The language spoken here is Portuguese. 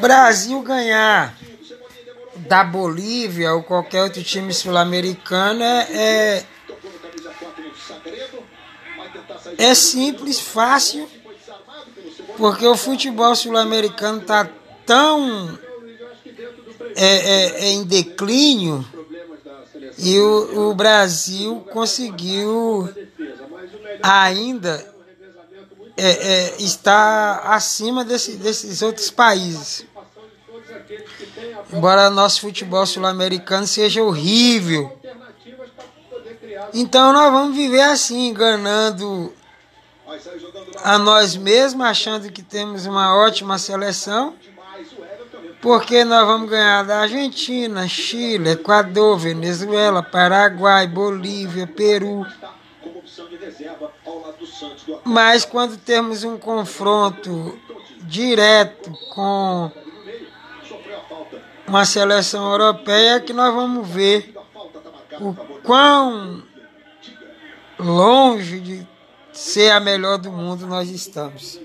Brasil ganhar da Bolívia ou qualquer outro time sul-americano é, é, é simples, fácil, porque o futebol sul-americano está tão é, é, é, em declínio e o, o Brasil conseguiu ainda é, é, está acima desse, desses outros países. Embora nosso futebol sul-americano seja horrível. Então nós vamos viver assim, enganando a nós mesmos, achando que temos uma ótima seleção. Porque nós vamos ganhar da Argentina, Chile, Equador, Venezuela, Paraguai, Bolívia, Peru. Mas quando temos um confronto direto com uma seleção europeia, que nós vamos ver o quão longe de ser a melhor do mundo nós estamos.